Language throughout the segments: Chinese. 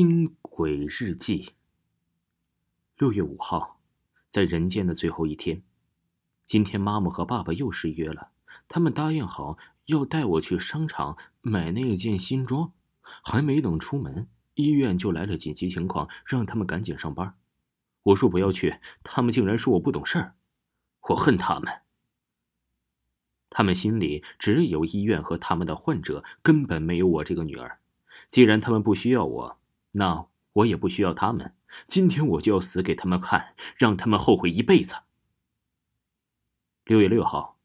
惊鬼日记。六月五号，在人间的最后一天，今天妈妈和爸爸又失约了。他们答应好要带我去商场买那件新装，还没等出门，医院就来了紧急情况，让他们赶紧上班。我说不要去，他们竟然说我不懂事，我恨他们。他们心里只有医院和他们的患者，根本没有我这个女儿。既然他们不需要我。那我也不需要他们，今天我就要死给他们看，让他们后悔一辈子。六月六号，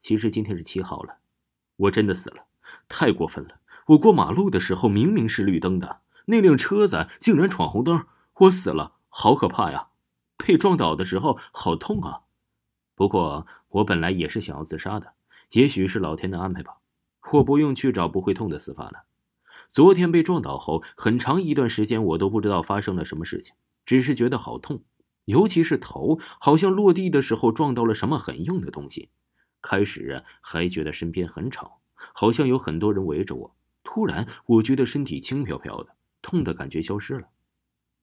其实今天是七号了，我真的死了，太过分了！我过马路的时候明明是绿灯的，那辆车子竟然闯红灯，我死了，好可怕呀！被撞倒的时候好痛啊！不过我本来也是想要自杀的，也许是老天的安排吧，我不用去找不会痛的死法了。昨天被撞倒后，很长一段时间我都不知道发生了什么事情，只是觉得好痛，尤其是头，好像落地的时候撞到了什么很硬的东西。开始啊，还觉得身边很吵，好像有很多人围着我。突然，我觉得身体轻飘飘的，痛的感觉消失了。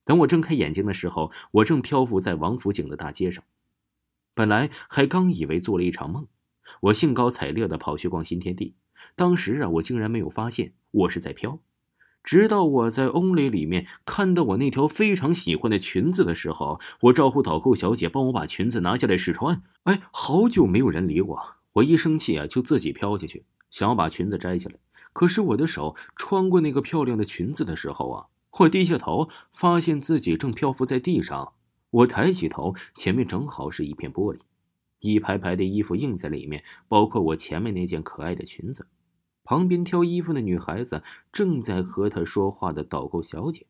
等我睁开眼睛的时候，我正漂浮在王府井的大街上。本来还刚以为做了一场梦，我兴高采烈的跑去逛新天地。当时啊，我竟然没有发现我是在飘，直到我在 Only 里面看到我那条非常喜欢的裙子的时候，我招呼导购小姐帮我把裙子拿下来试穿。哎，好久没有人理我，我一生气啊，就自己飘下去，想要把裙子摘下来。可是我的手穿过那个漂亮的裙子的时候啊，我低下头，发现自己正漂浮在地上。我抬起头，前面正好是一片玻璃，一排排的衣服映在里面，包括我前面那件可爱的裙子。旁边挑衣服的女孩子正在和他说话的导购小姐。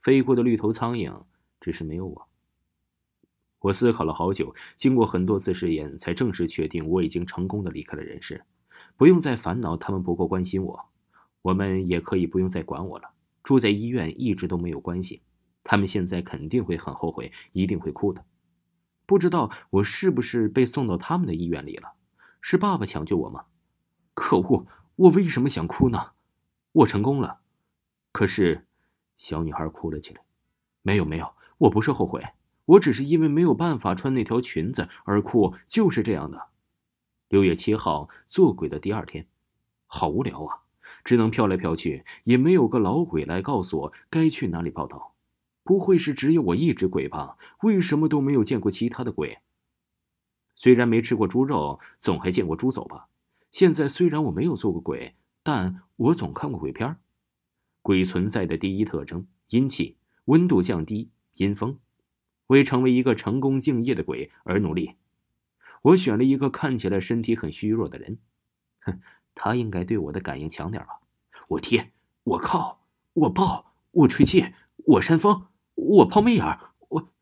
飞过的绿头苍蝇，只是没有我。我思考了好久，经过很多次试验，才正式确定我已经成功的离开了人世，不用再烦恼他们不够关心我，我们也可以不用再管我了。住在医院一直都没有关系，他们现在肯定会很后悔，一定会哭的。不知道我是不是被送到他们的医院里了？是爸爸抢救我吗？可恶！我为什么想哭呢？我成功了，可是，小女孩哭了起来。没有没有，我不是后悔，我只是因为没有办法穿那条裙子而哭，就是这样的。六月七号做鬼的第二天，好无聊啊，只能飘来飘去，也没有个老鬼来告诉我该去哪里报道。不会是只有我一只鬼吧？为什么都没有见过其他的鬼？虽然没吃过猪肉，总还见过猪走吧？现在虽然我没有做过鬼，但我总看过鬼片鬼存在的第一特征：阴气、温度降低、阴风。为成为一个成功敬业的鬼而努力。我选了一个看起来身体很虚弱的人，哼，他应该对我的感应强点吧？我贴，我靠，我抱，我吹气，我扇风，我抛媚眼，我……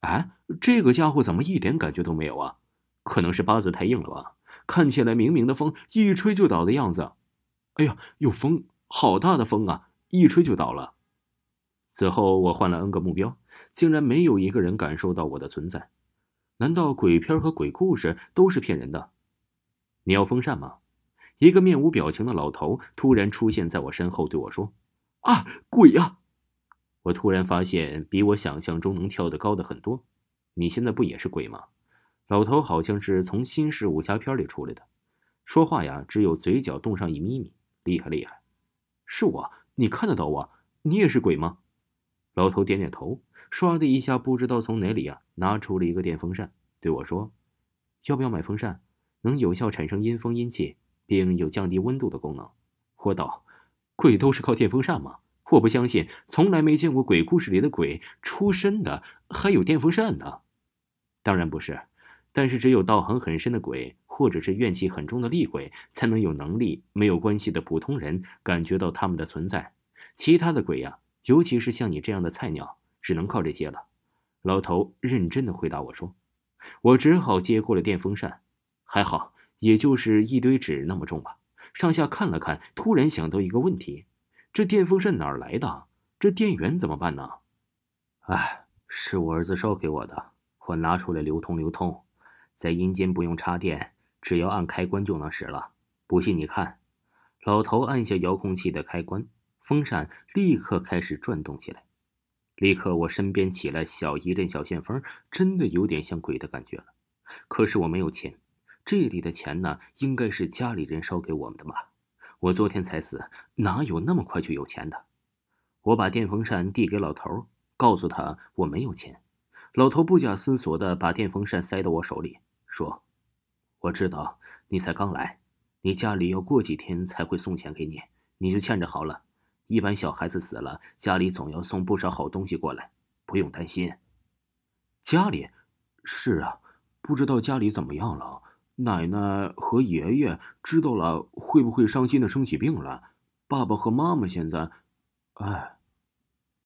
哎，这个家伙怎么一点感觉都没有啊？可能是八字太硬了吧？看起来明明的风，一吹就倒的样子。哎呀，有风，好大的风啊！一吹就倒了。此后我换了 N 个目标，竟然没有一个人感受到我的存在。难道鬼片和鬼故事都是骗人的？你要风扇吗？一个面无表情的老头突然出现在我身后，对我说：“啊，鬼呀！”我突然发现，比我想象中能跳得高的很多。你现在不也是鬼吗？老头好像是从新式武侠片里出来的，说话呀只有嘴角动上一咪咪，厉害厉害。是我，你看得到我？你也是鬼吗？老头点点头，唰的一下，不知道从哪里啊拿出了一个电风扇，对我说：“要不要买风扇？能有效产生阴风阴气，并有降低温度的功能。”我道：“鬼都是靠电风扇吗？我不相信，从来没见过鬼故事里的鬼出身的还有电风扇呢。当然不是。”但是，只有道行很深的鬼，或者是怨气很重的厉鬼，才能有能力没有关系的普通人感觉到他们的存在。其他的鬼呀，尤其是像你这样的菜鸟，只能靠这些了。”老头认真的回答我说。我只好接过了电风扇，还好，也就是一堆纸那么重吧。上下看了看，突然想到一个问题：这电风扇哪儿来的？这电源怎么办呢？哎，是我儿子烧给我的，我拿出来流通流通，在阴间不用插电，只要按开关就能使了。不信你看。老头按下遥控器的开关，风扇立刻开始转动起来。立刻，我身边起了小一阵小旋风，真的有点像鬼的感觉了。可是我没有钱，这里的钱呢，应该是家里人烧给我们的吧？我昨天才死，哪有那么快就有钱的？我把电风扇递给老头，告诉他我没有钱。老头不假思索的把电风扇塞到我手里，说：“我知道你才刚来。”你家里要过几天才会送钱给你，你就欠着好了。一般小孩子死了，家里总要送不少好东西过来，不用担心。家里，是啊，不知道家里怎么样了。奶奶和爷爷知道了会不会伤心的生起病来？爸爸和妈妈现在，哎。